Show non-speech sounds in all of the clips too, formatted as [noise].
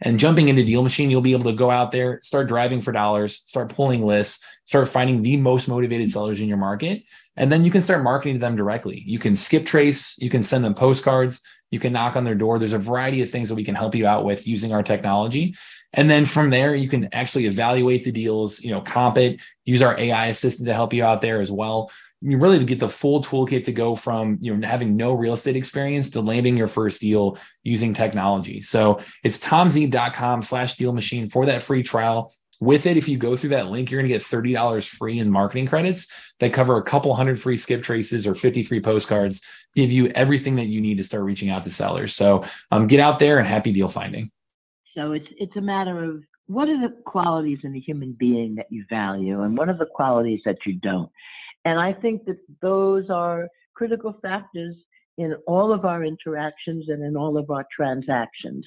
And jumping into Deal Machine, you'll be able to go out there, start driving for dollars, start pulling lists, start finding the most motivated sellers in your market. And then you can start marketing to them directly. You can skip trace, you can send them postcards, you can knock on their door. There's a variety of things that we can help you out with using our technology. And then from there, you can actually evaluate the deals, you know, comp it, use our AI assistant to help you out there as well you really to get the full toolkit to go from you know having no real estate experience to landing your first deal using technology. So it's tomzeeb.com slash deal machine for that free trial. With it, if you go through that link, you're going to get $30 free in marketing credits that cover a couple hundred free skip traces or 50 free postcards, give you everything that you need to start reaching out to sellers. So um, get out there and happy deal finding. So it's it's a matter of what are the qualities in a human being that you value and what are the qualities that you don't. And I think that those are critical factors in all of our interactions and in all of our transactions.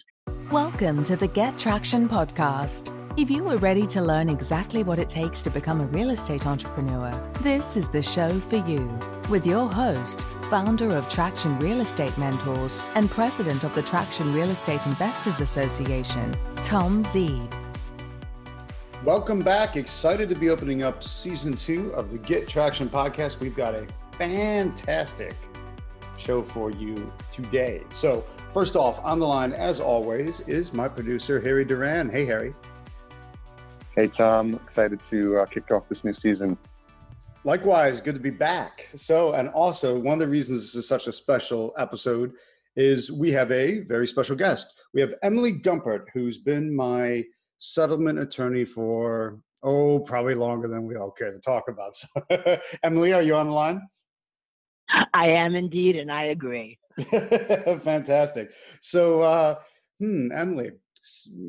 Welcome to the Get Traction podcast. If you are ready to learn exactly what it takes to become a real estate entrepreneur, this is the show for you. With your host, founder of Traction Real Estate Mentors and president of the Traction Real Estate Investors Association, Tom Zeeb. Welcome back. Excited to be opening up season two of the Get Traction podcast. We've got a fantastic show for you today. So, first off, on the line, as always, is my producer, Harry Duran. Hey, Harry. Hey, Tom. Excited to uh, kick off this new season. Likewise, good to be back. So, and also, one of the reasons this is such a special episode is we have a very special guest. We have Emily Gumpert, who's been my settlement attorney for oh probably longer than we all care to talk about. So, [laughs] emily are you on the line i am indeed and i agree. [laughs] Fantastic. So uh hmm emily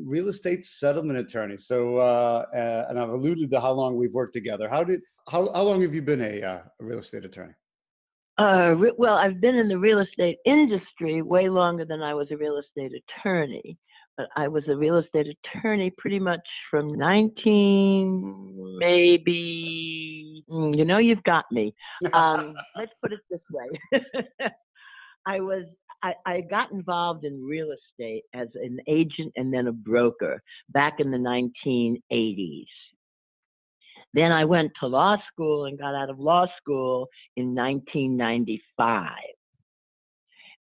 real estate settlement attorney. So uh, uh, and i've alluded to how long we've worked together. How did how, how long have you been a, uh, a real estate attorney? Uh, re- well, I've been in the real estate industry way longer than I was a real estate attorney I was a real estate attorney pretty much from 19, maybe, mm, you know, you've got me. Um, [laughs] let's put it this way. [laughs] I was, I, I got involved in real estate as an agent and then a broker back in the 1980s. Then I went to law school and got out of law school in 1995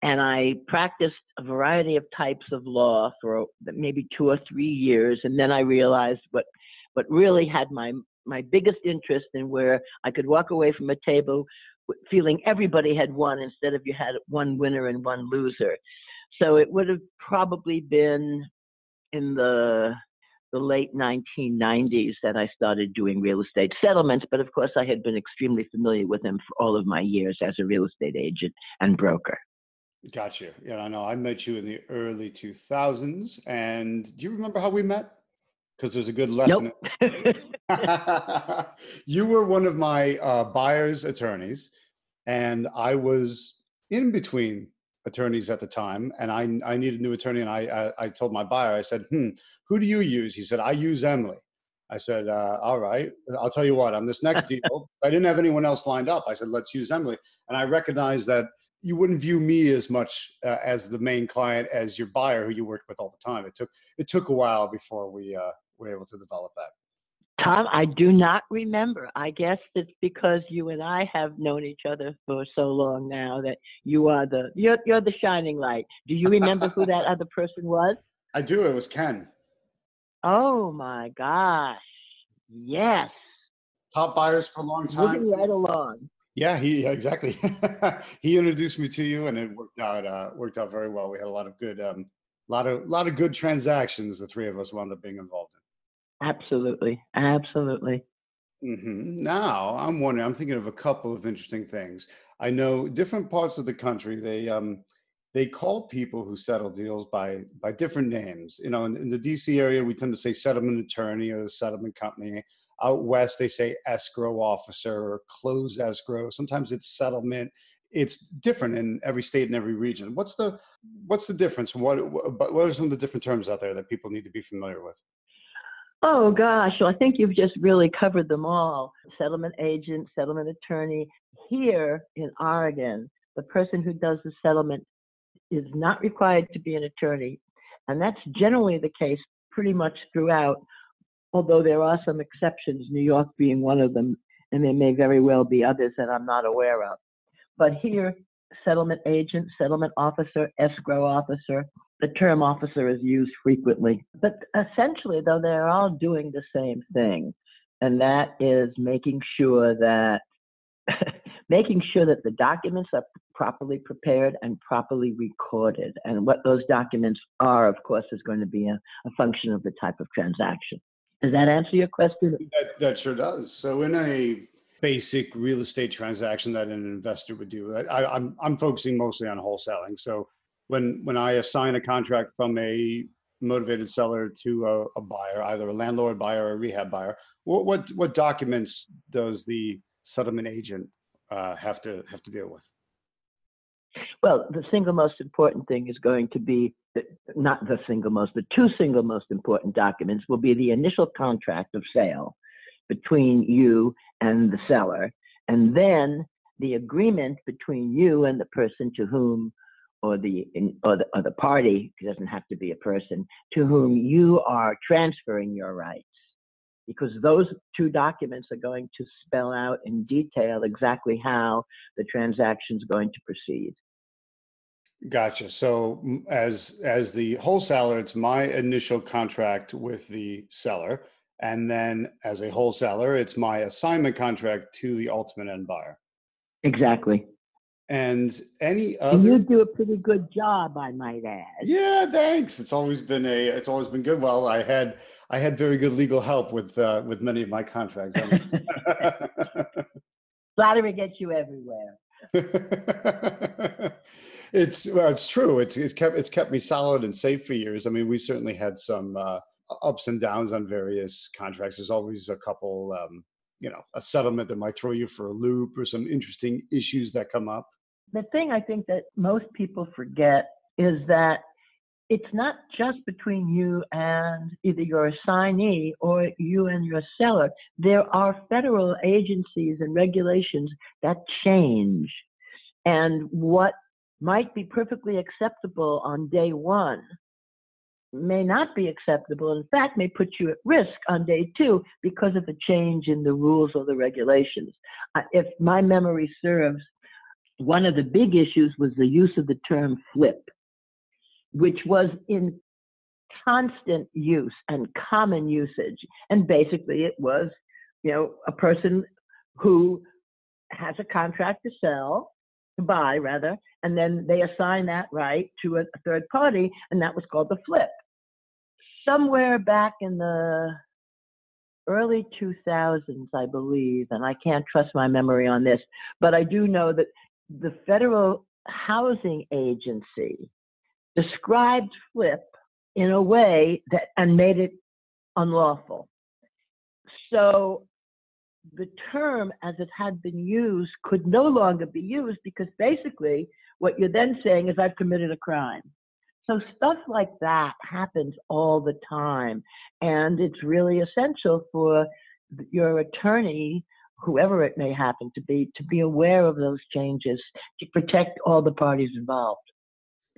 and I practiced a variety of types of law for maybe two or three years, and then I realized what what really had my my biggest interest in where I could walk away from a table feeling everybody had won instead of you had one winner and one loser. So it would have probably been in the the late 1990s that I started doing real estate settlements, but of course I had been extremely familiar with them for all of my years as a real estate agent and broker. Got you. Yeah, I know. I met you in the early 2000s. And do you remember how we met? Because there's a good lesson. Nope. [laughs] you were one of my uh, buyer's attorneys, and I was in between attorneys at the time, and I, I needed a new attorney. And I, I, I told my buyer, I said, hmm, who do you use? He said, I use Emily. I said, uh, all right, I'll tell you what, on this next [laughs] deal, I didn't have anyone else lined up. I said, let's use Emily. And I recognized that you wouldn't view me as much uh, as the main client as your buyer who you worked with all the time. It took it took a while before we uh, were able to develop that. Tom, I do not remember. I guess it's because you and I have known each other for so long now that you are the you're you're the shining light. Do you remember who that other person was? [laughs] I do. It was Ken. Oh my gosh! Yes. Top buyers for a long time. Moving right along. Yeah, he exactly. [laughs] he introduced me to you, and it worked out. Uh, worked out very well. We had a lot of good, um, lot of lot of good transactions. The three of us wound up being involved in. Absolutely, absolutely. Mm-hmm. Now I'm wondering. I'm thinking of a couple of interesting things. I know different parts of the country. They um, they call people who settle deals by by different names. You know, in, in the DC area, we tend to say settlement attorney or the settlement company. Out west, they say escrow officer or close escrow. Sometimes it's settlement. It's different in every state and every region. What's the what's the difference? What what are some of the different terms out there that people need to be familiar with? Oh gosh, well, I think you've just really covered them all. Settlement agent, settlement attorney. Here in Oregon, the person who does the settlement is not required to be an attorney. And that's generally the case pretty much throughout, although there are some exceptions, New York being one of them, and there may very well be others that I'm not aware of. But here, settlement agent, settlement officer, escrow officer, the term officer is used frequently. But essentially, though, they're all doing the same thing, and that is making sure that [laughs] making sure that the documents are properly prepared and properly recorded. And what those documents are, of course, is going to be a, a function of the type of transaction. Does that answer your question? That, that sure does. So, in a basic real estate transaction that an investor would do, I, I'm I'm focusing mostly on wholesaling. So, when when I assign a contract from a motivated seller to a, a buyer, either a landlord buyer or a rehab buyer, what what, what documents does the settlement agent uh, have to have to deal with? Well, the single most important thing is going to be the, not the single most, the two single most important documents will be the initial contract of sale between you and the seller, and then the agreement between you and the person to whom or the or the, or the party it doesn't have to be a person to whom you are transferring your rights because those two documents are going to spell out in detail exactly how the transaction is going to proceed. Gotcha. So as as the wholesaler it's my initial contract with the seller and then as a wholesaler it's my assignment contract to the ultimate end buyer. Exactly. And any other and you do a pretty good job i might add. Yeah thanks. It's always been a it's always been good. Well i had i had very good legal help with uh, with many of my contracts. Flattery [laughs] gets you everywhere. [laughs] It's well, it's true. It's it's kept it's kept me solid and safe for years. I mean we certainly had some uh, ups and downs on various contracts. There's always a couple um, you know a settlement that might throw you for a loop or some interesting issues that come up. The thing i think that most people forget is that it's not just between you and either your assignee or you and your seller. There are federal agencies and regulations that change. And what might be perfectly acceptable on day one may not be acceptable. In fact, may put you at risk on day two because of a change in the rules or the regulations. If my memory serves, one of the big issues was the use of the term flip, which was in constant use and common usage. And basically, it was, you know, a person who has a contract to sell to buy rather, and then they assign that right to a, third party, and that was called the flip somewhere back in the early 2000s, I believe, and I can't trust my memory on this, but I do know that the Federal Housing Agency described flip in a way that and made it unlawful. So the term as it had been used could no longer be used because basically what you're then saying is I've committed a crime. So stuff like that happens all the time. And it's really essential for your attorney, whoever it may happen to be, to be aware of those changes to protect all the parties involved.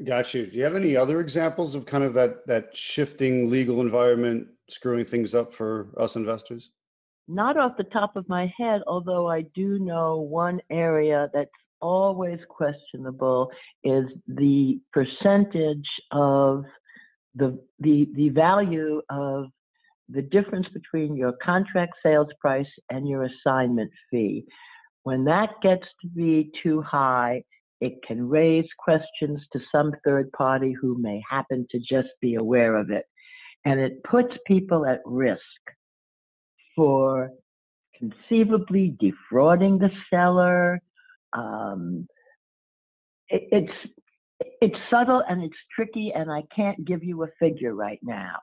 Got you. Do you have any other examples of kind of that that shifting legal environment screwing things up for us investors? Not off the top of my head, although I do know one area that's always questionable is the percentage of the, the, the value of the difference between your contract sales price and your assignment fee. When that gets to be too high, it can raise questions to some third party who may happen to just be aware of it. And it puts people at risk for conceivably defrauding the seller, um, it, it's it's subtle and it's tricky, and I can't give you a figure right now.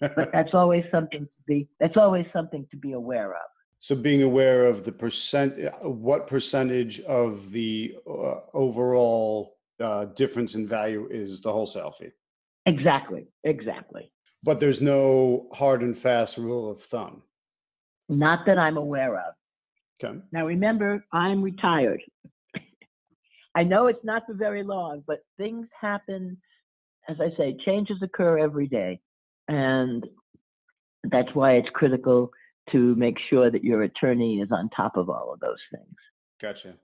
but [laughs] that's always something to be that's always something to be aware of. So being aware of the percent, what percentage of the uh, overall uh, difference in value is the wholesale fee? Exactly, exactly. But there's no hard and fast rule of thumb. Not that I'm aware of. Okay. Now remember, I'm retired. [laughs] I know it's not for very long, but things happen. As I say, changes occur every day. And that's why it's critical to make sure that your attorney is on top of all of those things. Gotcha.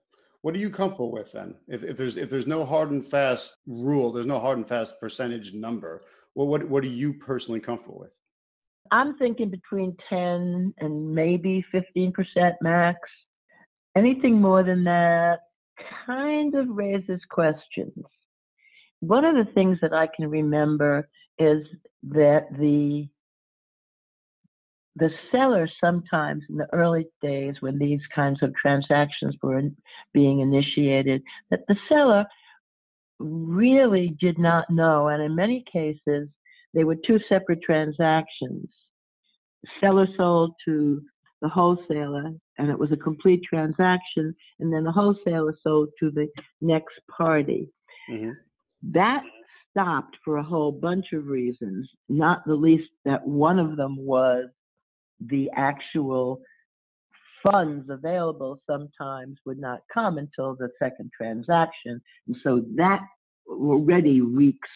What are you comfortable with then? If, if there's if there's no hard and fast rule, there's no hard and fast percentage number. Well, what what are you personally comfortable with? I'm thinking between 10 and maybe 15% max. Anything more than that kind of raises questions. One of the things that I can remember is that the the seller sometimes in the early days when these kinds of transactions were being initiated that the seller really did not know and in many cases they were two separate transactions seller sold to the wholesaler and it was a complete transaction and then the wholesaler sold to the next party mm-hmm. that stopped for a whole bunch of reasons not the least that one of them was the actual funds available sometimes would not come until the second transaction. And so that already reeks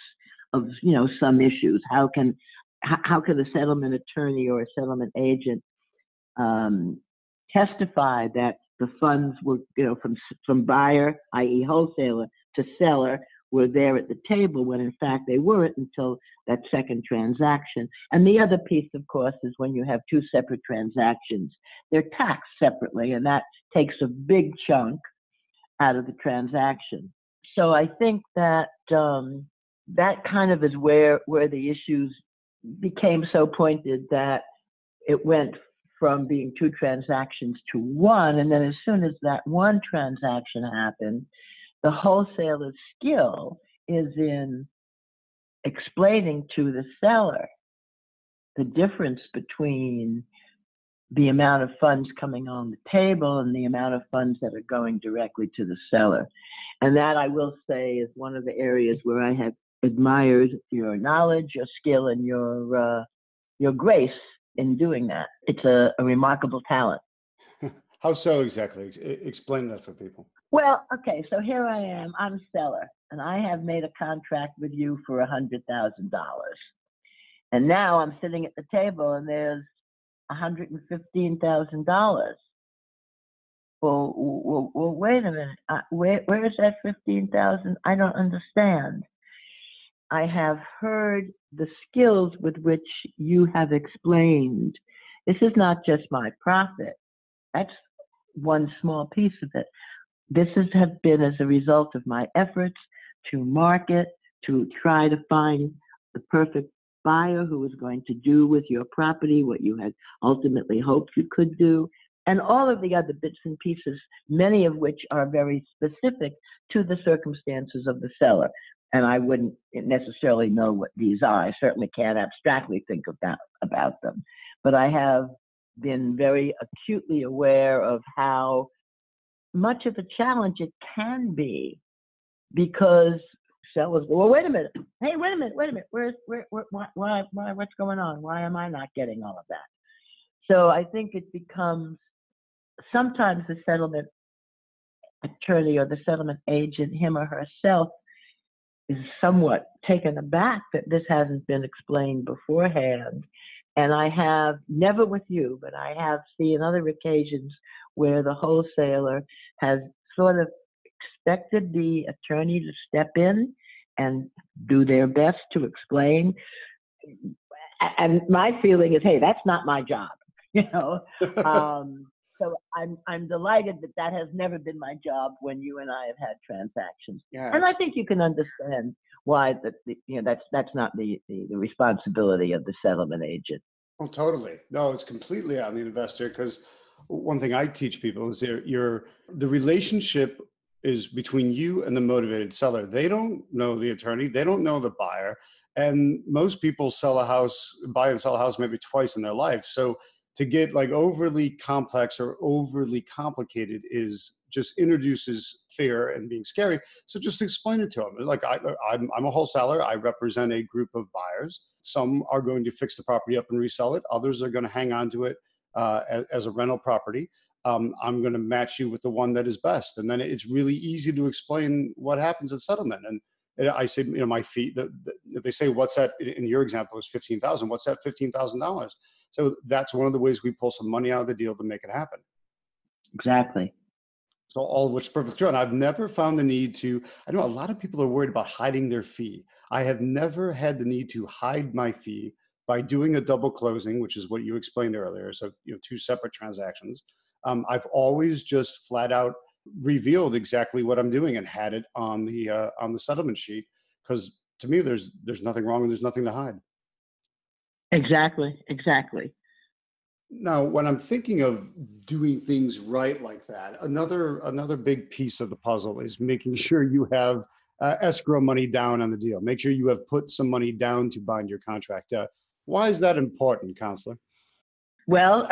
of, you know, some issues. How can, how can a settlement attorney or a settlement agent um, testify that the funds were, you know, from, from buyer, i.e. wholesaler, to seller were there at the table when in fact they weren't until that second transaction. And the other piece, of course, is when you have two separate transactions, they're taxed separately, and that takes a big chunk out of the transaction. So I think that um, that kind of is where where the issues became so pointed that it went from being two transactions to one, and then as soon as that one transaction happened, the wholesaler's skill is in explaining to the seller the difference between the amount of funds coming on the table and the amount of funds that are going directly to the seller. And that I will say is one of the areas where I have admired your knowledge, your skill, and your uh, your grace in doing that. It's a, a remarkable talent. [laughs] How so exactly? Explain that for people. Well, okay, so here I am. I'm a seller, and I have made a contract with you for a hundred thousand dollars. And now I'm sitting at the table, and there's a hundred and fifteen thousand dollars. Well, well, well, wait a minute. Uh, where, where is that fifteen thousand? I don't understand. I have heard the skills with which you have explained. This is not just my profit. That's one small piece of it. This has have been as a result of my efforts to market, to try to find the perfect buyer who was going to do with your property what you had ultimately hoped you could do, and all of the other bits and pieces, many of which are very specific to the circumstances of the seller. And I wouldn't necessarily know what these are. I certainly can't abstractly think about, about them. But I have been very acutely aware of how much of a challenge it can be because sellers go, well, wait a minute. Hey, wait a minute, wait a minute. Where's, where, where, why, why, why, what's going on? Why am I not getting all of that? So I think it becomes sometimes the settlement attorney or the settlement agent, him or herself, is somewhat taken aback that this hasn't been explained beforehand. And I have, never with you, but I have seen other occasions where the wholesaler has sort of expected the attorney to step in and do their best to explain. And my feeling is, hey, that's not my job, [laughs] you know. [laughs] um, so I'm I'm delighted that that has never been my job when you and I have had transactions. Yeah, and I think you can understand why that you know that's that's not the, the, the responsibility of the settlement agent. Oh, totally. No, it's completely on the investor because one thing I teach people is your the relationship is between you and the motivated seller. They don't know the attorney, they don't know the buyer. And most people sell a house, buy and sell a house maybe twice in their life. So to get like overly complex or overly complicated is just introduces fear and being scary. So just explain it to them. Like I, I'm, I'm a wholesaler. I represent a group of buyers. Some are going to fix the property up and resell it. Others are going to hang on to it uh, as, as, a rental property. Um, I'm going to match you with the one that is best, and then it's really easy to explain what happens at settlement. And I say, you know, my fee. The, the, they say, "What's that?" In your example, is fifteen thousand. What's that? Fifteen thousand dollars. So that's one of the ways we pull some money out of the deal to make it happen. Exactly. So all of which is perfect true. And I've never found the need to, I know a lot of people are worried about hiding their fee. I have never had the need to hide my fee by doing a double closing, which is what you explained earlier. So, you know, two separate transactions. Um, I've always just flat out revealed exactly what I'm doing and had it on the uh, on the settlement sheet because to me there's there's nothing wrong and there's nothing to hide. Exactly, exactly. Now, when I'm thinking of doing things right like that, another another big piece of the puzzle is making [laughs] sure you have uh, escrow money down on the deal. Make sure you have put some money down to bind your contract. Uh, why is that important, counselor? Well,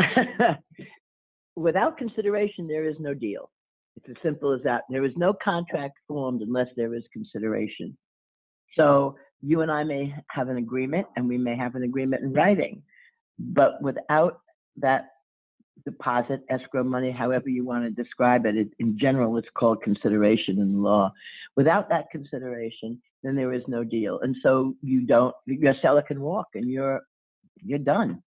[laughs] without consideration, there is no deal. It's as simple as that. There is no contract formed unless there is consideration. So you and I may have an agreement and we may have an agreement in writing, but without that deposit, escrow money, however you want to describe it, it in general, it's called consideration in law. Without that consideration, then there is no deal. And so you don't, your seller can walk and you're, you're done.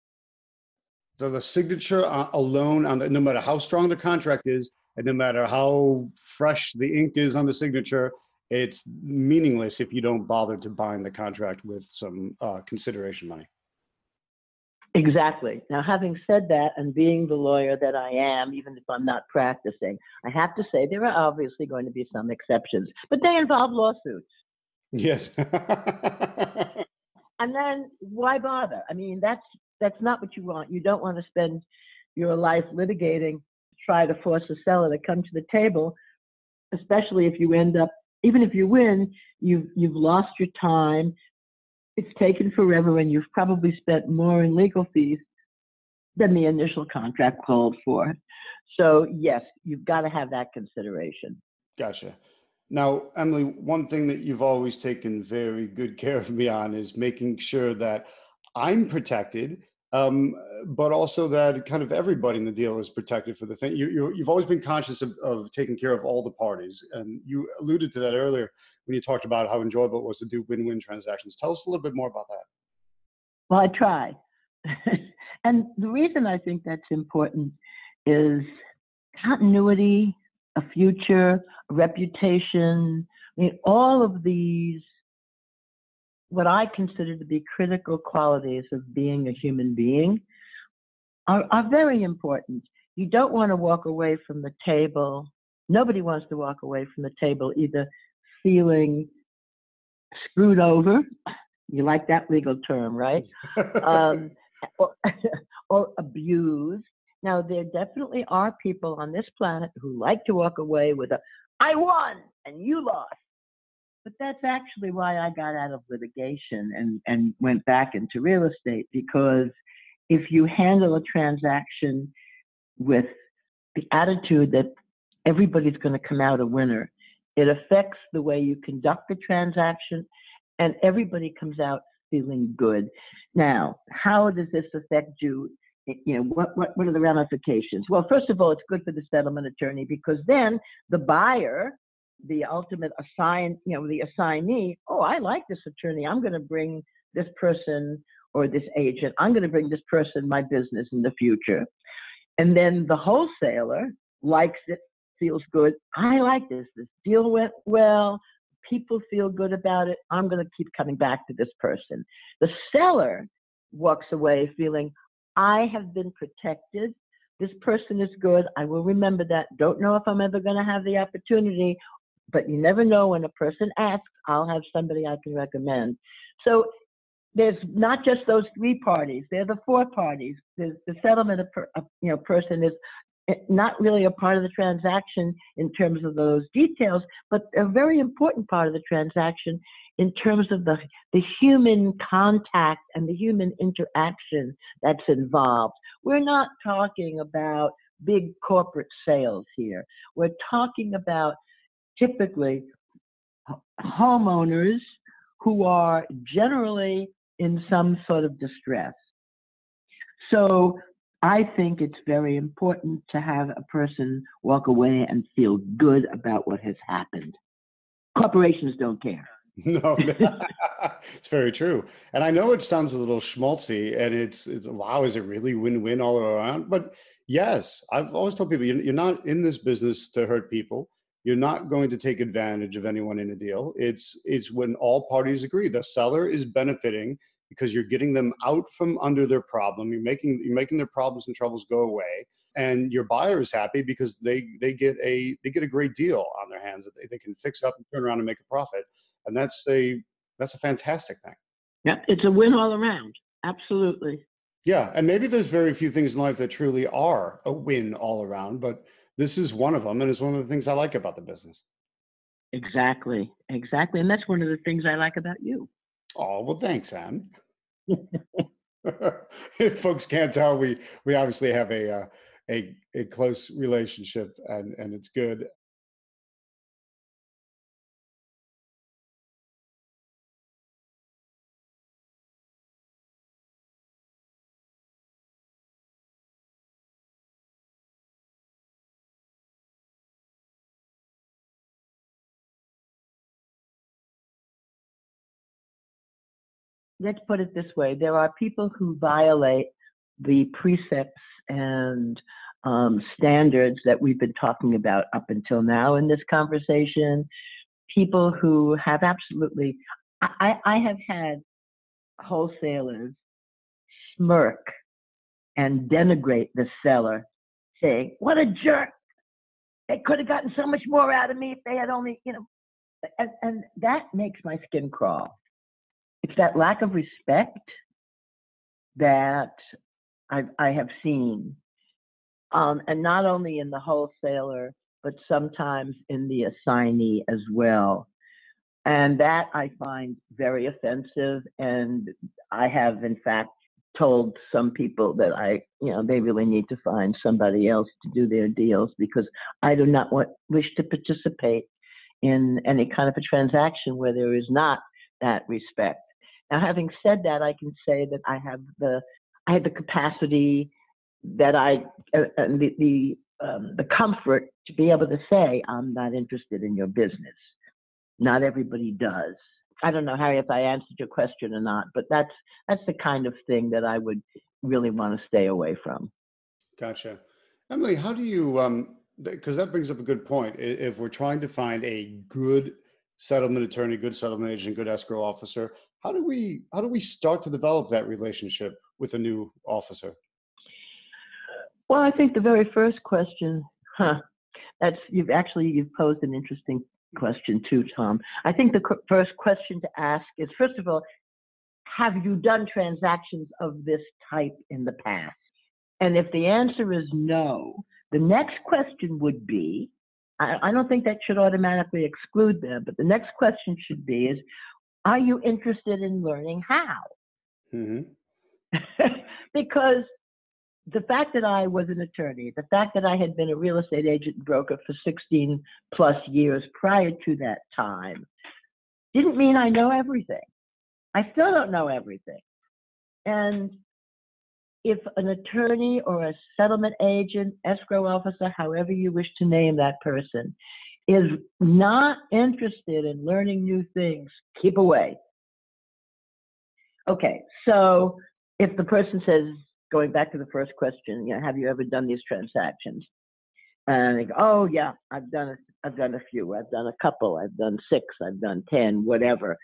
So the signature uh, alone on the, no matter how strong the contract is, and no matter how fresh the ink is on the signature, it's meaningless if you don't bother to bind the contract with some uh, consideration money. Exactly. Now, having said that, and being the lawyer that I am, even if I'm not practicing, I have to say there are obviously going to be some exceptions, but they involve lawsuits. Yes. [laughs] and then why bother? I mean, that's that's not what you want. You don't want to spend your life litigating, try to force a seller to come to the table, especially if you end up even if you win, you've you've lost your time. It's taken forever, and you've probably spent more in legal fees than the initial contract called for. So yes, you've got to have that consideration. Gotcha. Now, Emily, one thing that you've always taken very good care of me on is making sure that I'm protected um, but also that kind of everybody in the deal is protected for the thing. You, you, have always been conscious of, of taking care of all the parties. And you alluded to that earlier when you talked about how enjoyable it was to do win win transactions. Tell us a little bit more about that. Well, I try. [laughs] and the reason I think that's important is continuity, a future, a reputation. I mean, all of these what I consider to be critical qualities of being a human being are, are very important. You don't want to walk away from the table. Nobody wants to walk away from the table either feeling screwed over. You like that legal term, right? [laughs] um, or, [laughs] or abused. Now, there definitely are people on this planet who like to walk away with a, I won and you lost. But that's actually why I got out of litigation and, and went back into real estate because if you handle a transaction with the attitude that everybody's going to come out a winner, it affects the way you conduct the transaction and everybody comes out feeling good. Now, how does this affect you? You know, what, what, what are the ramifications? Well, first of all, it's good for the settlement attorney because then the buyer the ultimate assign, you know, the assignee, oh, I like this attorney. I'm going to bring this person or this agent. I'm going to bring this person my business in the future. And then the wholesaler likes it, feels good. I like this. This deal went well. People feel good about it. I'm going to keep coming back to this person. The seller walks away feeling, I have been protected. This person is good. I will remember that. Don't know if I'm ever going to have the opportunity but you never know when a person asks, I'll have somebody I can recommend. So there's not just those three parties. There are the four parties. There's the settlement of, per, you know person is eh, not really a part of the transaction in terms of those details, but a very important part of the transaction in terms of the, the human contact and the human interaction that's involved. We're not talking about big corporate sales here. We're talking about typically homeowners who are generally in some sort of distress. So I think it's very important to have a person walk away and feel good about what has happened. Corporations don't care. [laughs] No, [laughs] it's very true. And I know it sounds a little schmaltzy and it's, it's wow, is it really win win all around? But yes, I've always told people you're not in this business to hurt people. You're not going to take advantage of anyone in a deal. It's, it's when all parties agree. The seller is benefiting because you're getting them out from under their problem. You're making, you're making their problems and troubles go away and your buyer is happy because they they get a they get a great deal on their hands that they, they can fix up and turn around and make a profit and that's a that's a fantastic thing. Yeah, it's a win all around. Absolutely. Yeah, and maybe there's very few things in life that truly are a win all around, but this is one of them, and it's one of the things I like about the business. Exactly, exactly, and that's one of the things I like about you. Oh well, thanks, Anne. if [laughs] folks can't tell, we we obviously have a uh, a a close relationship, and and it's good. Let's put it this way there are people who violate the precepts and um, standards that we've been talking about up until now in this conversation. People who have absolutely, I, I have had wholesalers smirk and denigrate the seller, saying, What a jerk! They could have gotten so much more out of me if they had only, you know. And, and that makes my skin crawl it's that lack of respect that I, I have seen, um, and not only in the wholesaler, but sometimes in the assignee as well. And that I find very offensive. And I have, in fact, told some people that I, you know, they really need to find somebody else to do their deals because I do not want, wish to participate in any kind of a transaction where there is not that respect. Now, having said that, I can say that I have the I have the capacity that I uh, and the the um, the comfort to be able to say I'm not interested in your business. Not everybody does. I don't know, Harry, if I answered your question or not, but that's that's the kind of thing that I would really want to stay away from. Gotcha, Emily. How do you? Um, because that brings up a good point. If we're trying to find a good settlement attorney, good settlement agent, good escrow officer, how do we how do we start to develop that relationship with a new officer? Well, I think the very first question, huh? That's you've actually you've posed an interesting question too, Tom. I think the first question to ask is first of all, have you done transactions of this type in the past? And if the answer is no, the next question would be, I, I don't think that should automatically exclude them, but the next question should be is, are you interested in learning how? [laughs] Mm-hmm. because the fact that I was an attorney, the fact that I had been a real estate agent and broker for 16 plus years prior to that time, didn't mean I know everything. I still don't know everything. And if an attorney or a settlement agent, escrow officer, however you wish to name that person, is not interested in learning new things, keep away. Okay, so if the person says, going back to the first question, you know, have you ever done these transactions? And they go, oh yeah, I've done a, I've done a few, I've done a couple, I've done six, I've done ten, whatever.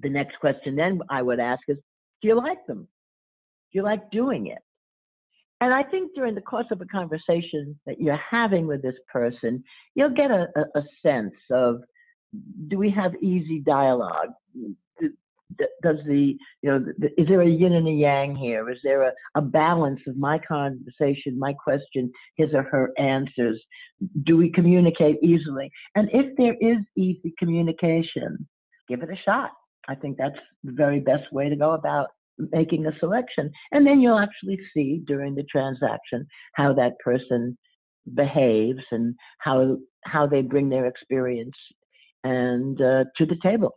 The next question then I would ask is, do you like them? Do you like doing it? And I think during the course of a conversation that you're having with this person, you'll get a, a, a sense of do we have easy dialogue? does the you know the, is there a yin and a yang here is there a, a balance of my conversation my question his or her answers do we communicate easily and if there is easy communication give it a shot i think that's the very best way to go about making a selection and then you'll actually see during the transaction how that person behaves and how how they bring their experience and uh, to the table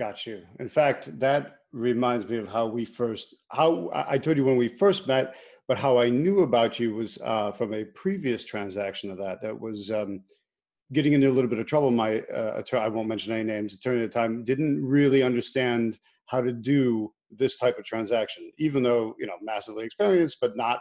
Got you. In fact, that reminds me of how we first, how I told you when we first met, but how I knew about you was uh, from a previous transaction of that. That was um, getting into a little bit of trouble. My uh, attorney, I won't mention any names, attorney at the time didn't really understand how to do this type of transaction, even though, you know, massively experienced, but not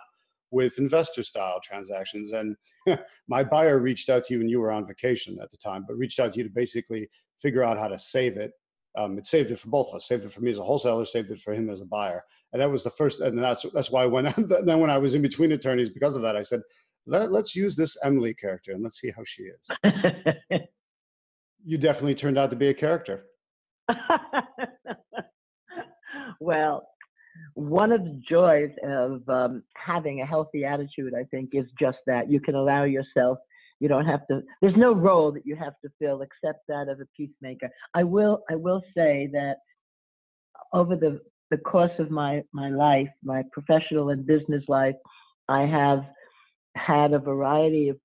with investor style transactions. And [laughs] my buyer reached out to you and you were on vacation at the time, but reached out to you to basically figure out how to save it um, it saved it for both of us. Saved it for me as a wholesaler. Saved it for him as a buyer. And that was the first. And that's that's why when [laughs] then when I was in between attorneys because of that, I said, Let, us use this Emily character and let's see how she is. [laughs] you definitely turned out to be a character. [laughs] well, one of the joys of um, having a healthy attitude, I think, is just that you can allow yourself you don't have to there's no role that you have to fill except that of a peacemaker i will i will say that over the the course of my my life my professional and business life i have had a variety of,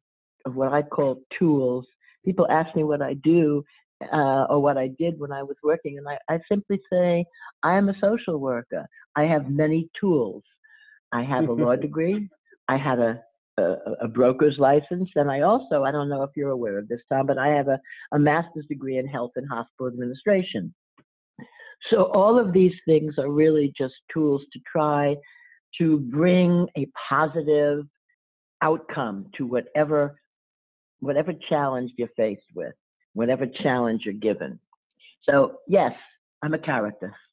of what i call tools people ask me what i do uh, or what I did when I was working, and I, I simply say I am a social worker. I have many tools. I have a law [laughs] degree. I had a a, a, broker's license. And I also, I don't know if you're aware of this, Tom, but I have a, a master's degree in health and hospital administration. So all of these things are really just tools to try to bring a positive outcome to whatever whatever challenge you're faced with, whatever challenge you're given. So yes, I'm a character. [laughs]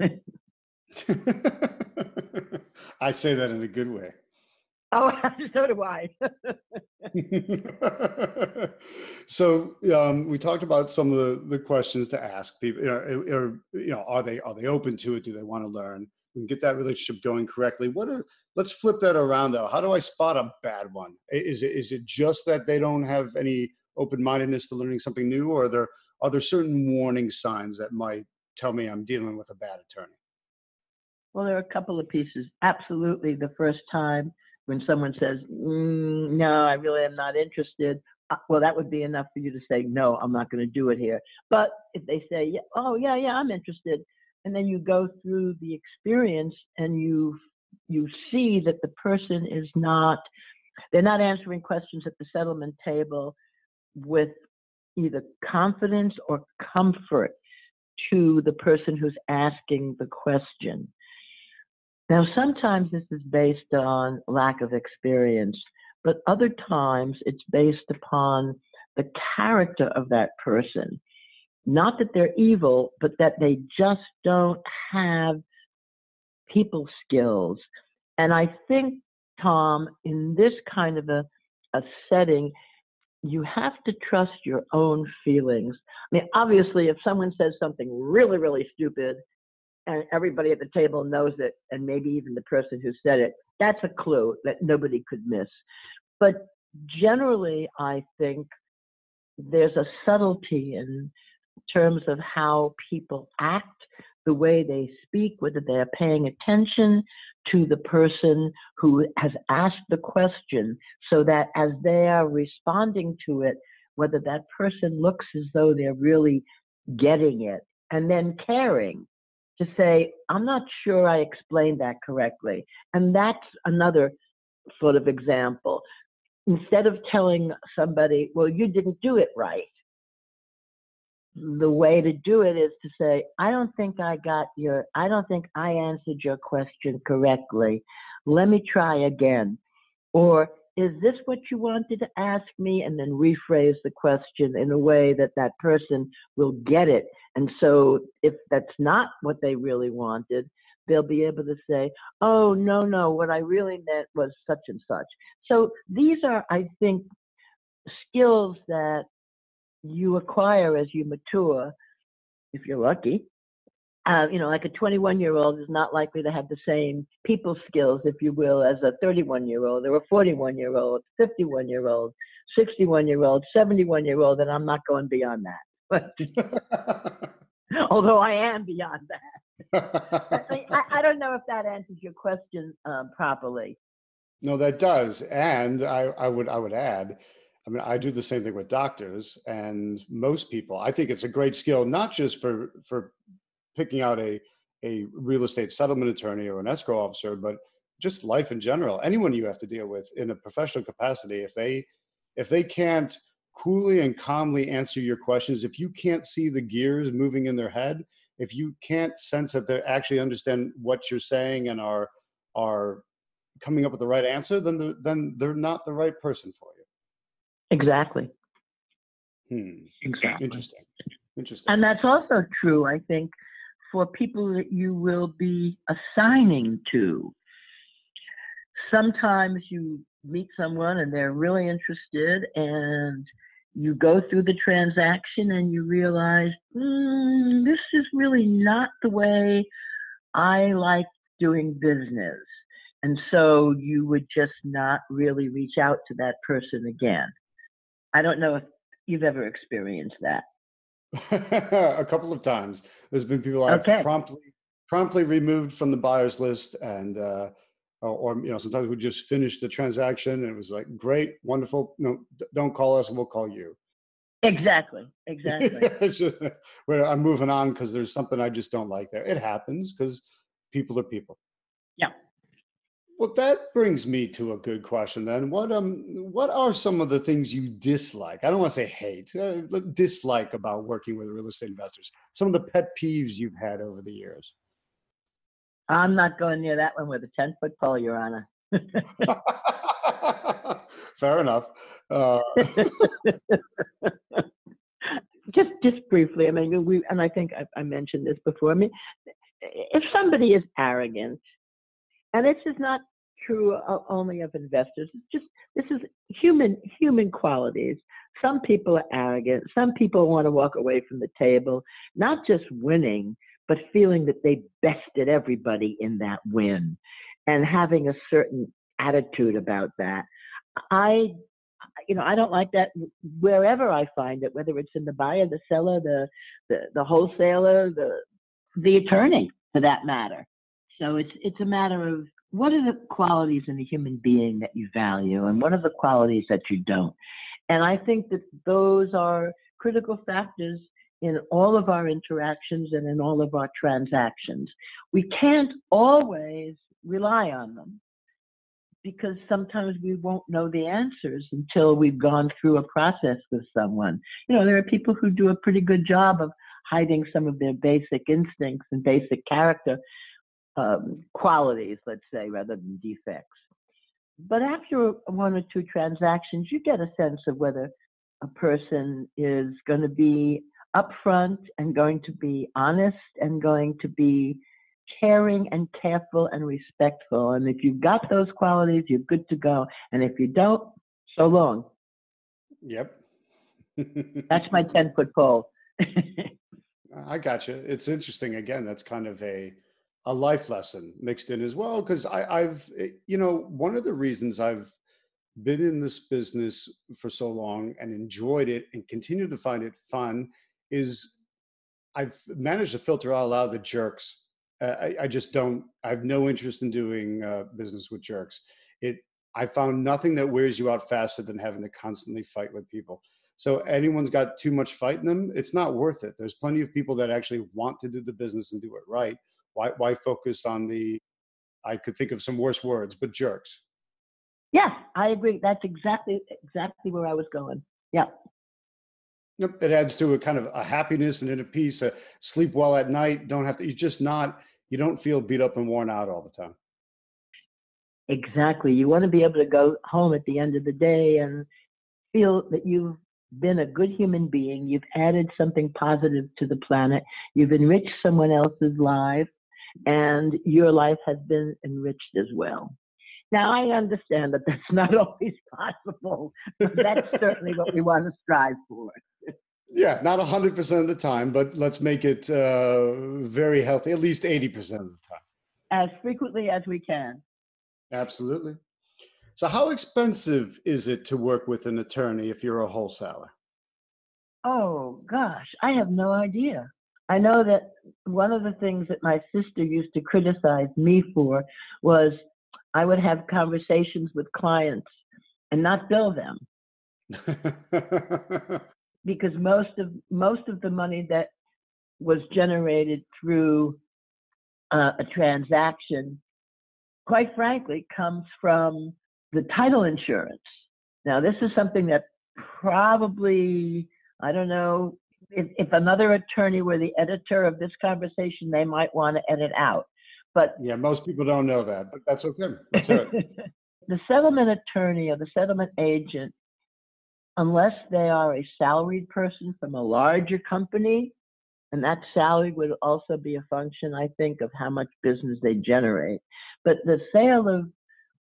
I say that in a good way. [laughs] Oh, [laughs] so do I. so um, we talked about some of the, the questions to ask people. You know, or, you know, are they are they open to it? Do they want to learn? We can get that relationship going correctly. What are let's flip that around though. How do I spot a bad one? Is it is it just that they don't have any open mindedness to learning something new, or are there are there certain warning signs that might tell me I'm dealing with a bad attorney? Well, there are a couple of pieces. Absolutely, the first time when someone says, mm, no, I really am not interested, uh, well, that would be enough for you to say, no, I'm not going to do it here. But if they say, oh, yeah, yeah, I'm interested, and then you go through the experience and you you see that the person is not they're not answering questions at the settlement table with either confidence or comfort to the person who's asking the question. Now, sometimes this is based on lack of experience, but other times it's based upon the character of that person. Not that they're evil, but that they just don't have people skills. And I think, Tom, in this kind of a, a setting, you have to trust your own feelings. I mean, obviously, if someone says something really, really stupid, and everybody at the table knows it, and maybe even the person who said it, that's a clue that nobody could miss. But generally, I think there's a subtlety in terms of how people act, the way they speak, whether they're paying attention to the person who has asked the question, so that as they are responding to it, whether that person looks as though they're really getting it and then caring to say, I'm not sure I explained that correctly. And that's another sort of example. Instead of telling somebody, well, you didn't do it right, the way to do it is to say, I don't think I got your, I don't think I answered your question correctly. Let me try again. Or is this what you wanted to ask me? And then rephrase the question in a way that that person will get it. And so if that's not what they really wanted, they'll be able to say, oh, no, no, what I really meant was such and such. So these are, I think, skills that you acquire as you mature, if you're lucky, uh, you know, like a 21 year old is not likely to have the same people skills, if you will, as a 31 year old or a 41 year old, 51 year old, 61 year old, 71 year old, and I'm not going beyond that. [laughs] [laughs] although I am beyond that. I, I, don't know if that answers your question um, properly. No, that does, and I, I would I would add, I mean, I do the same thing with doctors, and most people. I think it's a great skill, not just for for picking out a a real estate settlement attorney or an escrow officer, but just life in general. Anyone you have to deal with in a professional capacity, if they if they can't coolly and calmly answer your questions, if you can't see the gears moving in their head, if you can't sense that they actually understand what you're saying and are are coming up with the right answer, then then they're not the right person for you. Exactly. Hmm. Exactly. Interesting. Interesting. And that's also true, I think, for people that you will be assigning to. Sometimes you meet someone and they're really interested, and you go through the transaction and you realize, mm, this is really not the way I like doing business. And so you would just not really reach out to that person again. I don't know if you've ever experienced that. [laughs] a couple of times. There's been people I've okay. promptly promptly removed from the buyers list, and uh, or, or, you know sometimes we just finish the transaction, and it was like great, wonderful. No, don't call us, we'll call you. Exactly. [laughs] Exactly. just, where I'm moving on because there's something I just don't like there. It happens because people are people. Yeah. Well, that brings me to a good question then. What um, what are some of the things you dislike? I don't want to say hate, uh, dislike about working with real estate investors. Some of the pet peeves you've had over the years. I'm not going near that one with a ten foot pole, Your Honor. [laughs] Fair enough. Uh... [laughs] just just briefly, I mean, we and I think I, I mentioned this before. I mean, if somebody is arrogant and this is not true only of investors. It's just this is human human qualities. Some people are arrogant. Some people want to walk away from the table, not just winning, but feeling that they bested everybody in that win, and having a certain attitude about that. I, you know, I don't like that wherever I find it, whether it's in the buyer, the seller, the the, the wholesaler, the the attorney, for that matter. So it's it's a matter of what are the qualities in a human being that you value and what are the qualities that you don't? And I think that those are critical factors in all of our interactions and in all of our transactions. We can't always rely on them because sometimes we won't know the answers until we've gone through a process with someone. You know, there are people who do a pretty good job of hiding some of their basic instincts and basic character um, qualities, let's say, rather than defects. But after one or two transactions, you get a sense of whether a person is going to be upfront and going to be honest and going to be caring and careful and respectful. And if you've got those qualities, you're good to go. And if you don't, so long. Yep. that's my [laughs] 10 foot pole. [laughs] I got you. It's interesting. Again, that's kind of a a life lesson mixed in as well because i've eh, you know one of the reasons i've been in this business for so long and enjoyed it and continue to find it fun is i've managed to filter out a lot of the jerks. Uh, I, I, just don't i have no interest in doing uh, business with jerks. It i found nothing that wears you out faster than having to constantly fight with people. So anyone's got too much fight in them it's not worth it. There's plenty of people that actually want to do the business and do it right why why focus on the? I could think of some worse words, but jerks. Yeah, I agree. That's exactly exactly where I was going. Yeah. Yep, it adds to a kind of a happiness and in a peace. A sleep well at night. Don't have to. You're just not. You don't feel beat up and worn out all the time. Exactly. You want to be able to go home at the end of the day and feel that you've been a good human being. You've added something positive to the planet. You've enriched someone else's life and your life has been enriched as well. Now, I understand that that's [laughs] not always possible, but that's [laughs] certainly what we want to strive for. Yeah, not 100% of the time, but let's make it uh, very healthy, at least 80% of the time. As frequently as we can. Absolutely. So, how expensive is it to work with an attorney if you're a wholesaler? Oh, gosh, I have no idea. I know that one of the things that my sister used to criticize me for was I would have conversations with clients and not bill them. [laughs] because most of most of the money that was generated through uh, a transaction, quite frankly, comes from the title insurance. Now, this is something that probably I don't know if, if another attorney were the editor of this conversation, they might want to edit out. But yeah, most people don't know that, but that's okay. [laughs] the settlement attorney or the settlement agent, unless they are a salaried person from a larger company, and that salary would also be a function, I think, of how much business they generate. But the sale of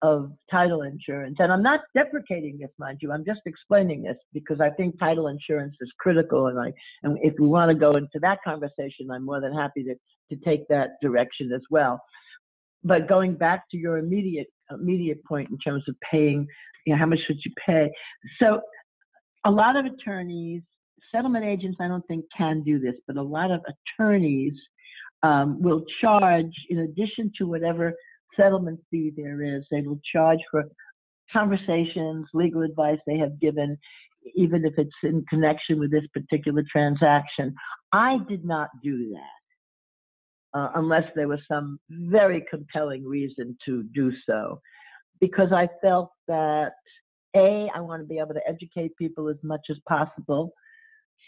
of title insurance. And I'm not deprecating this, mind you. I'm just explaining this because I think title insurance is critical. And I, and if we want to go into that conversation, I'm more than happy to, to take that direction as well. But going back to your immediate, immediate point in terms of paying, you know, how much should you pay? So a lot of attorneys, settlement agents, I don't think can do this, but a lot of attorneys um, will charge in addition to whatever settlement fee there is. They will charge for conversations, legal advice they have given, even if it's in connection with this particular transaction. I did not do that uh, unless there was some very compelling reason to do so, because I felt that A, I want to be able to educate people as much as possible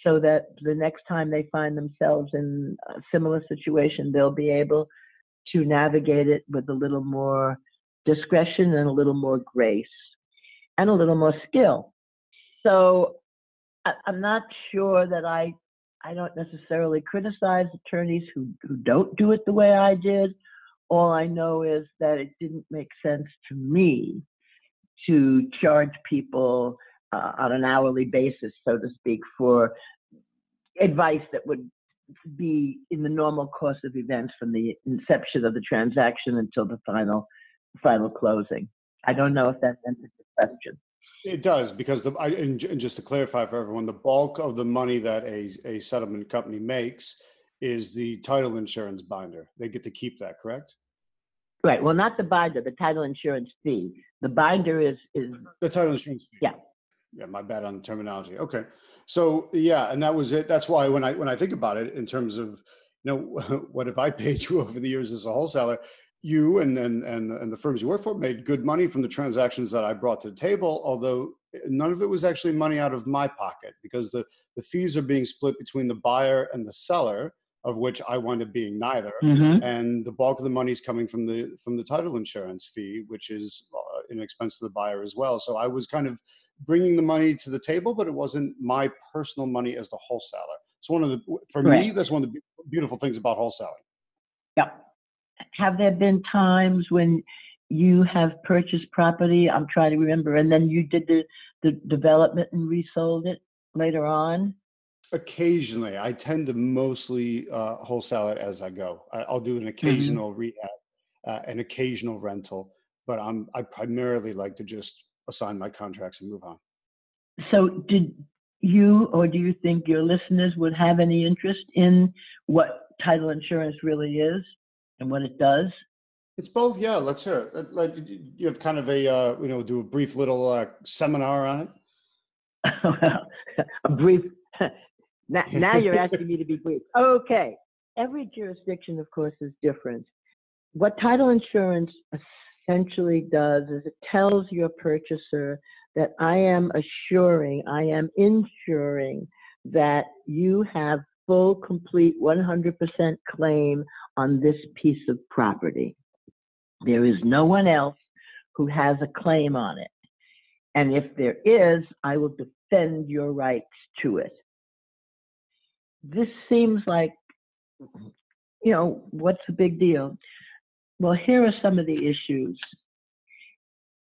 so that the next time they find themselves in a similar situation, they'll be able to navigate it with a little more discretion and a little more grace and a little more skill. So I, am not sure that I I don't necessarily criticize attorneys who, who don't do it the way I did. All I know is that it didn't make sense to me to charge people uh, on an hourly basis, so to speak, for advice that would be in the normal course of events from the inception of the transaction until the final final closing. I don't know if that answers the question. It does because the I, and, and just to clarify for everyone, the bulk of the money that a a settlement company makes is the title insurance binder. They get to keep that, correct? Right. Well, not the binder, the title insurance fee. The binder is is the title insurance fee. Yeah. Yeah, my bad on the terminology. Okay. So yeah, and that was it. That's why when I when I think about it in terms of you know [laughs] what if I paid you over the years as a wholesaler, you and and and, and the firms you work for made good money from the transactions that I brought to the table, although none of it was actually money out of my pocket because the the fees are being split between the buyer and the seller of which I wound up being neither. Mm-hmm. And the bulk of the money is coming from the from the title insurance fee, which is uh, an expense to the buyer as well. So I was kind of bringing the money to the table, but it wasn't my personal money as the wholesaler. So one of the for me, that's one of the beautiful things about wholesaling. Yeah. Have there been times when you have purchased property? I'm trying to remember, and then you did the the development and resold it later on. Occasionally, I tend to mostly uh, wholesale it as I go. I, will do an mm-hmm. occasional mm-hmm. rehab, uh, an occasional rental, but I'm I primarily like to just assign my contracts and move on. So, did you or do you think your listeners would have any interest in what title insurance really is and what it does? It's both. Yeah, let's hear it. Like you have kind of a uh, you know do a brief little uh, seminar on it. [laughs] a brief. [laughs] now, now you're asking me to be brief. Okay. Every jurisdiction, of course, is different. What title insurance essentially does is it tells your purchaser that I am assuring, I am ensuring that you have full, complete 100% claim on this piece of property. There is no one else who has a claim on it. And if there is, I will defend your rights to it. This seems like, you know, what's the big deal? Well, here are some of the issues.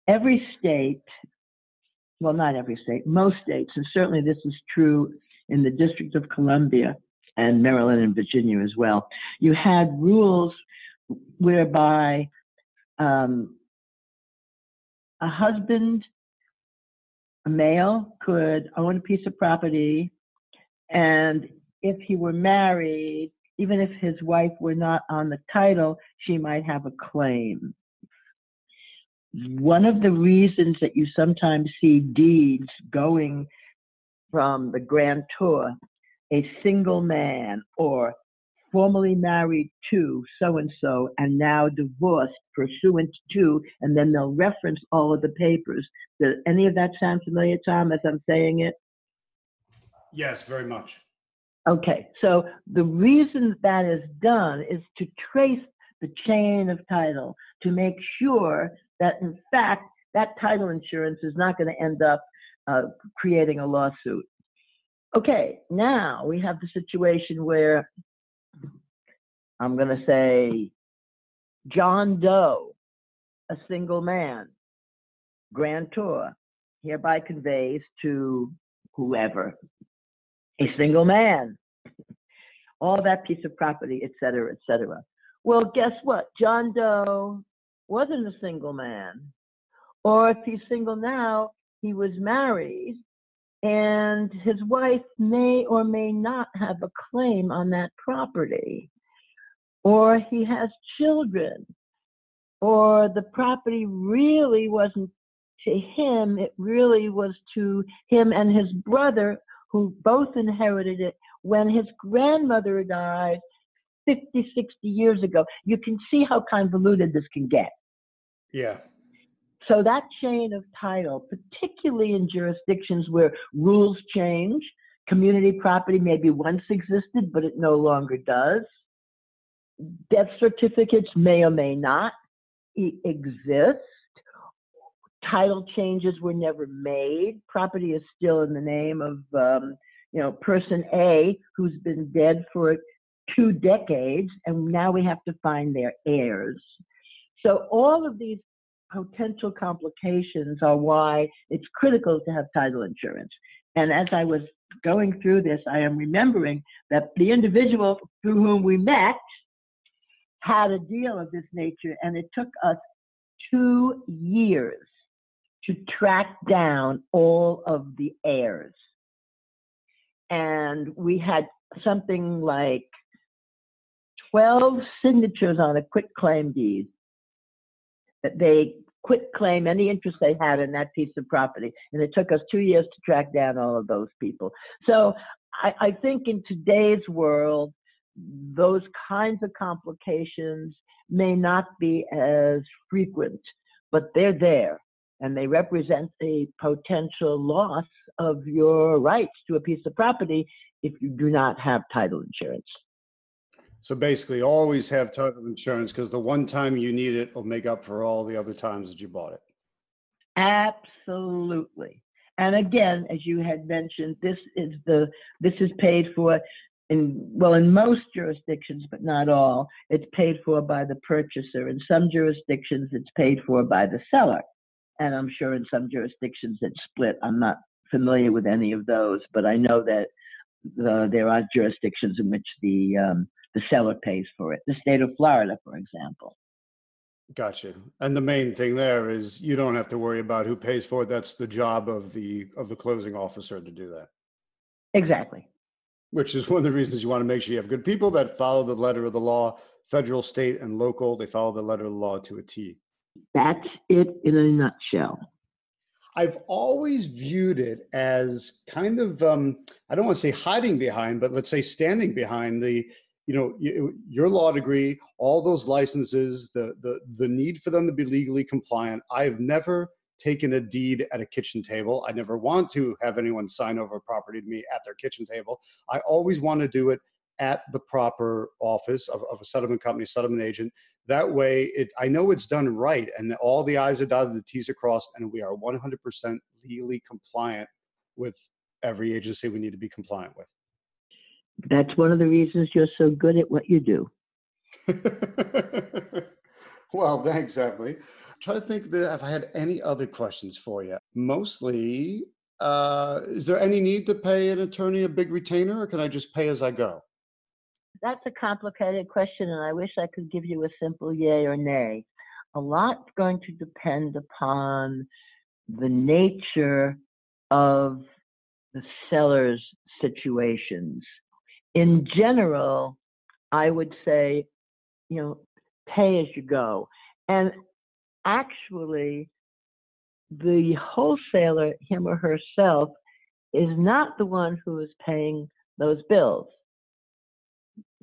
Every state, well, not every state, most states, and certainly this is true in the District of Columbia and Maryland and Virginia as well, you had rules whereby um, a husband, a male, could own a piece of property, and if he were married, even if his wife were not on the title, she might have a claim. One of the reasons that you sometimes see deeds going from the grantor, a single man or formerly married to so and so and now divorced pursuant to, and then they'll reference all of the papers. Does any of that sound familiar, Tom, as I'm saying it? Yes, very much. Okay, so the reason that is done is to trace the chain of title to make sure that, in fact, that title insurance is not going to end up uh, creating a lawsuit. Okay, now we have the situation where I'm going to say John Doe, a single man, grantor, hereby conveys to whoever, a single man, all that piece of property, et cetera, et cetera. Well, guess what? John Doe wasn't a single man. Or if he's single now, he was married and his wife may or may not have a claim on that property, or he has children, or the property really wasn't to him, it really was to him and his brother, who both inherited it when his grandmother died 50, 60 years ago. You can see how convoluted this can get. Yeah. So that chain of title, particularly in jurisdictions where rules change, community property maybe once existed, but it no longer does. Death certificates may or may not exist. Title changes were never made. Property is still in the name of, um, you know, person A who's been dead for two decades, and now we have to find their heirs. So all of these potential complications are why it's critical to have title insurance. And as I was going through this, I am remembering that the individual through whom we met had a deal of this nature, and it took us two years to track down all of the heirs. And we had something like 12 signatures on a quit claim deed that they quit claim any interest they had in that piece of property. And it took us two years to track down all of those people. So I, I think in today's world, those kinds of complications may not be as frequent, but they're there and they represent a potential loss of your rights to a piece of property if you do not have title insurance. So basically, always have title insurance because the one time you need it will make up for all the other times that you bought it. Absolutely. And again, as you had mentioned, this is the this is paid for in well in most jurisdictions, but not all. It's paid for by the purchaser. In some jurisdictions, it's paid for by the seller, and I'm sure in some jurisdictions it's split. I'm not familiar with any of those, but I know that the, there are jurisdictions in which the um, the seller pays for it. The state of Florida, for example. Gotcha. And the main thing there is you don't have to worry about who pays for it. That's the job of the of the closing officer to do that. Exactly. Which is one of the reasons you want to make sure you have good people that follow the letter of the law, federal, state, and local. They follow the letter of the law to a T. That's it in a nutshell. I've always viewed it as kind of um, I don't want to say hiding behind, but let's say standing behind the you know your law degree all those licenses the the the need for them to be legally compliant. I've never taken a deed at a kitchen table. I never want to have anyone sign over property to me at their kitchen table. I always want to do it at the proper office of, of a settlement company settlement agent that way it i know it's done right and all the i's are dotted the t's are crossed and we are 100% legally compliant with every agency we need to be compliant with that's one of the reasons you're so good at what you do. [laughs] well, thanks, Emily. Try to think that if I had any other questions for you. Mostly, uh, is there any need to pay an attorney a big retainer, or can I just pay as I go? That's a complicated question, and I wish I could give you a simple yay or nay. A lot's going to depend upon the nature of the seller's situations. In general, I would say, you know, pay as you go. And actually, the wholesaler, him or herself, is not the one who is paying those bills.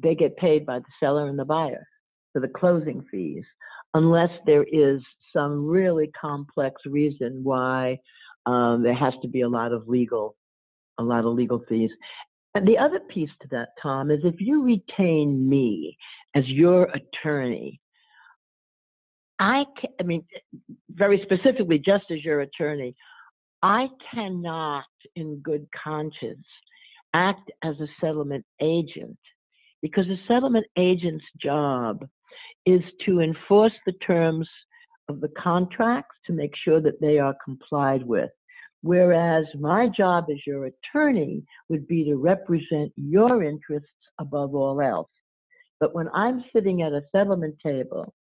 They get paid by the seller and the buyer for the closing fees, unless there is some really complex reason why um, there has to be a lot of legal, a lot of legal fees. And the other piece to that, Tom, is if you retain me as your attorney, I, can, I mean, very specifically, just as your attorney, I cannot, in good conscience, act as a settlement agent because a settlement agent's job is to enforce the terms of the contracts to make sure that they are complied with. Whereas my job as your attorney would be to represent your interests above all else. But when I'm sitting at a settlement table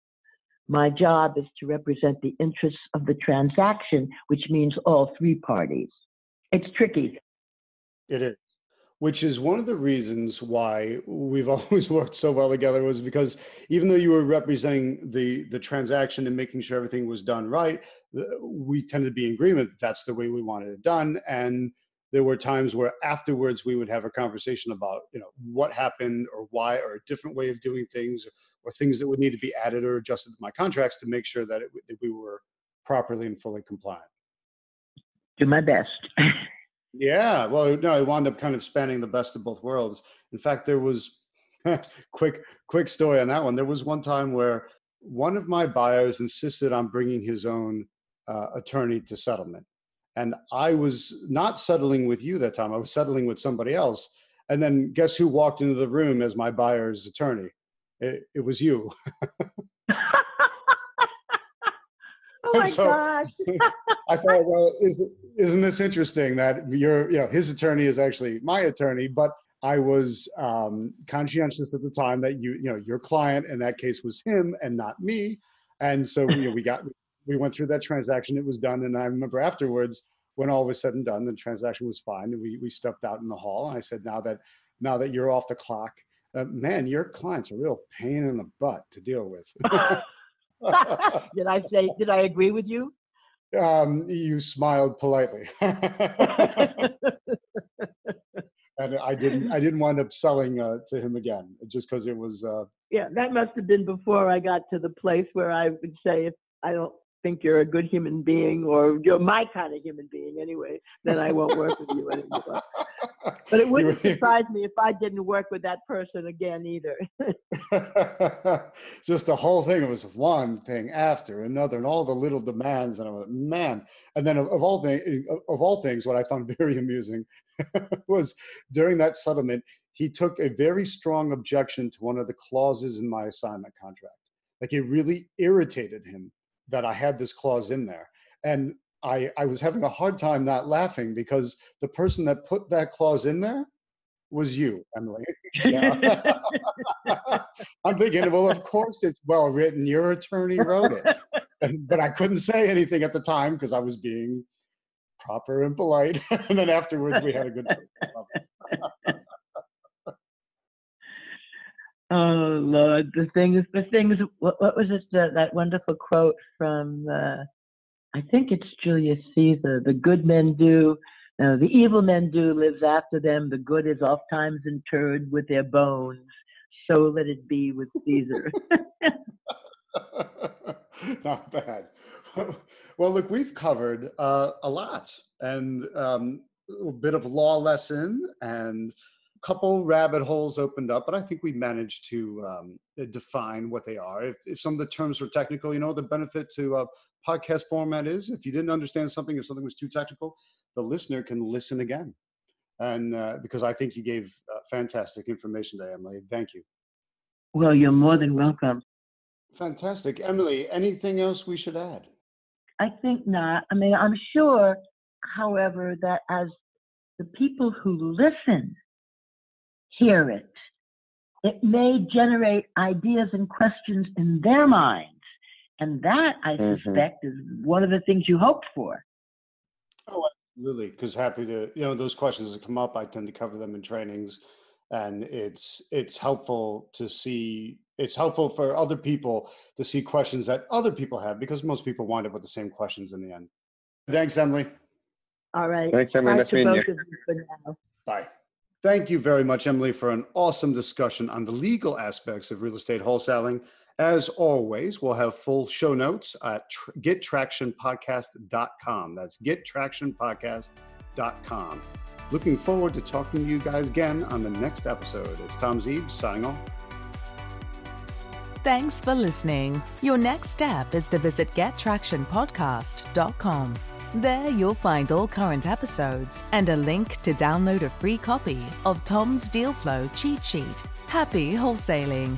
my job is to represent the interests of the transaction, which means all three parties. It's tricky. It is, which is one of the reasons why we've [laughs] always worked so well together was because even though you were representing the the transaction and making sure everything was done right, we tended to be in agreement that that's the way we wanted it done. And there were times where afterwards we would have a conversation about you know what happened or why or a different way of doing things or things that would need to be added or adjusted to my contracts to make sure that, it, that we were properly and fully compliant. Do my best [laughs] yeah well no it wound up kind of spanning the best of both worlds in fact there was [laughs] quick quick story on that one there was one time where one of my buyers insisted on bringing his own uh, attorney to settlement and I was not settling with you that time. I was settling with somebody else. And then guess who walked into the room as my buyer's attorney? It, it was you. [laughs] oh my so gosh. [laughs] [laughs] I thought, well, is, isn't this interesting that your, you know, his attorney is actually my attorney, but I was um, conscientious at the time that you, you know, your client in that case was him and not me. And so you know, we got we went through that transaction. It was done, and I remember afterwards, when all was said and done, the transaction was fine. And we we stepped out in the hall, and I said, "Now that now that you're off the clock, uh, man, your client's a real pain in the butt to deal with." [laughs] [laughs] did I say? Did I agree with you? Um, you smiled politely. [laughs] and I didn't. I didn't wind up selling uh, to him again, just because it was. Uh, yeah, that must have been before I got to the place where I would say, if I don't think you're a good human being or you're my kind of human being anyway, then I won't work with you anymore. But it [laughs] wouldn't [laughs] surprise me if I didn't work with that person again either. [laughs] Just the whole thing it was one thing after another, and all the little demands, and I was man. And then of, of all things, of all things, what I found very amusing was during that settlement, he took a very strong objection to one of the clauses in my assignment contract. Like it really irritated him that I had this clause in there. And I, I was having a hard time not laughing because the person that put that clause in there was you, Emily. [laughs] [laughs] I'm thinking, well, of course it's well written. Your attorney wrote it. but I couldn't say anything at the time because I was being proper and polite. [laughs] and then afterwards, we had a good Oh Lord, the things, the things. What, what was it? That, that wonderful quote from, uh, I think it's Julius Caesar. The good men do, no, the evil men do lives after them. The good is oft times interred with their bones. So let it be with Caesar. [laughs] [laughs] Not bad. Well, look, we've covered uh, a lot and um, a bit of law lesson and couple rabbit holes opened up, but I think we managed to um, uh, define what they are. If, if some of the terms were technical, you know, the benefit to a podcast format is if you didn't understand something, if something was too technical, the listener can listen again. And uh, because I think you gave uh, fantastic information today, Emily. Thank you. Well, you're more than welcome. Fantastic. Emily, anything else we should add? I think not. I mean, I'm sure however, that as the people who listen hear it, it may generate ideas and questions in their minds. And that, I Mhm. suspect, is one of the things you hoped for. Oh, absolutely, because happy to, you know, those questions that come up, I tend to cover them in trainings. And it's it's helpful to see it's helpful for other people to see questions that other people have because most people wind up with the same questions in the end. Thanks, Emily. All right. Thanks, Emily. Nice to meeting both you. of you for now. Bye. Thank you very much, Emily, for an awesome discussion on the legal aspects of real estate wholesaling. As always, we'll have full show notes at tr- gettractionpodcast.com. That's gettractionpodcast.com. Looking forward to talking to you guys again on the next episode. It's Tom Zeeb signing off. Thanks for listening. Your next step is to visit gettractionpodcast.com. There you'll find all current episodes and a link to download a free copy of Tom's Deal Flow cheat sheet. Happy wholesaling!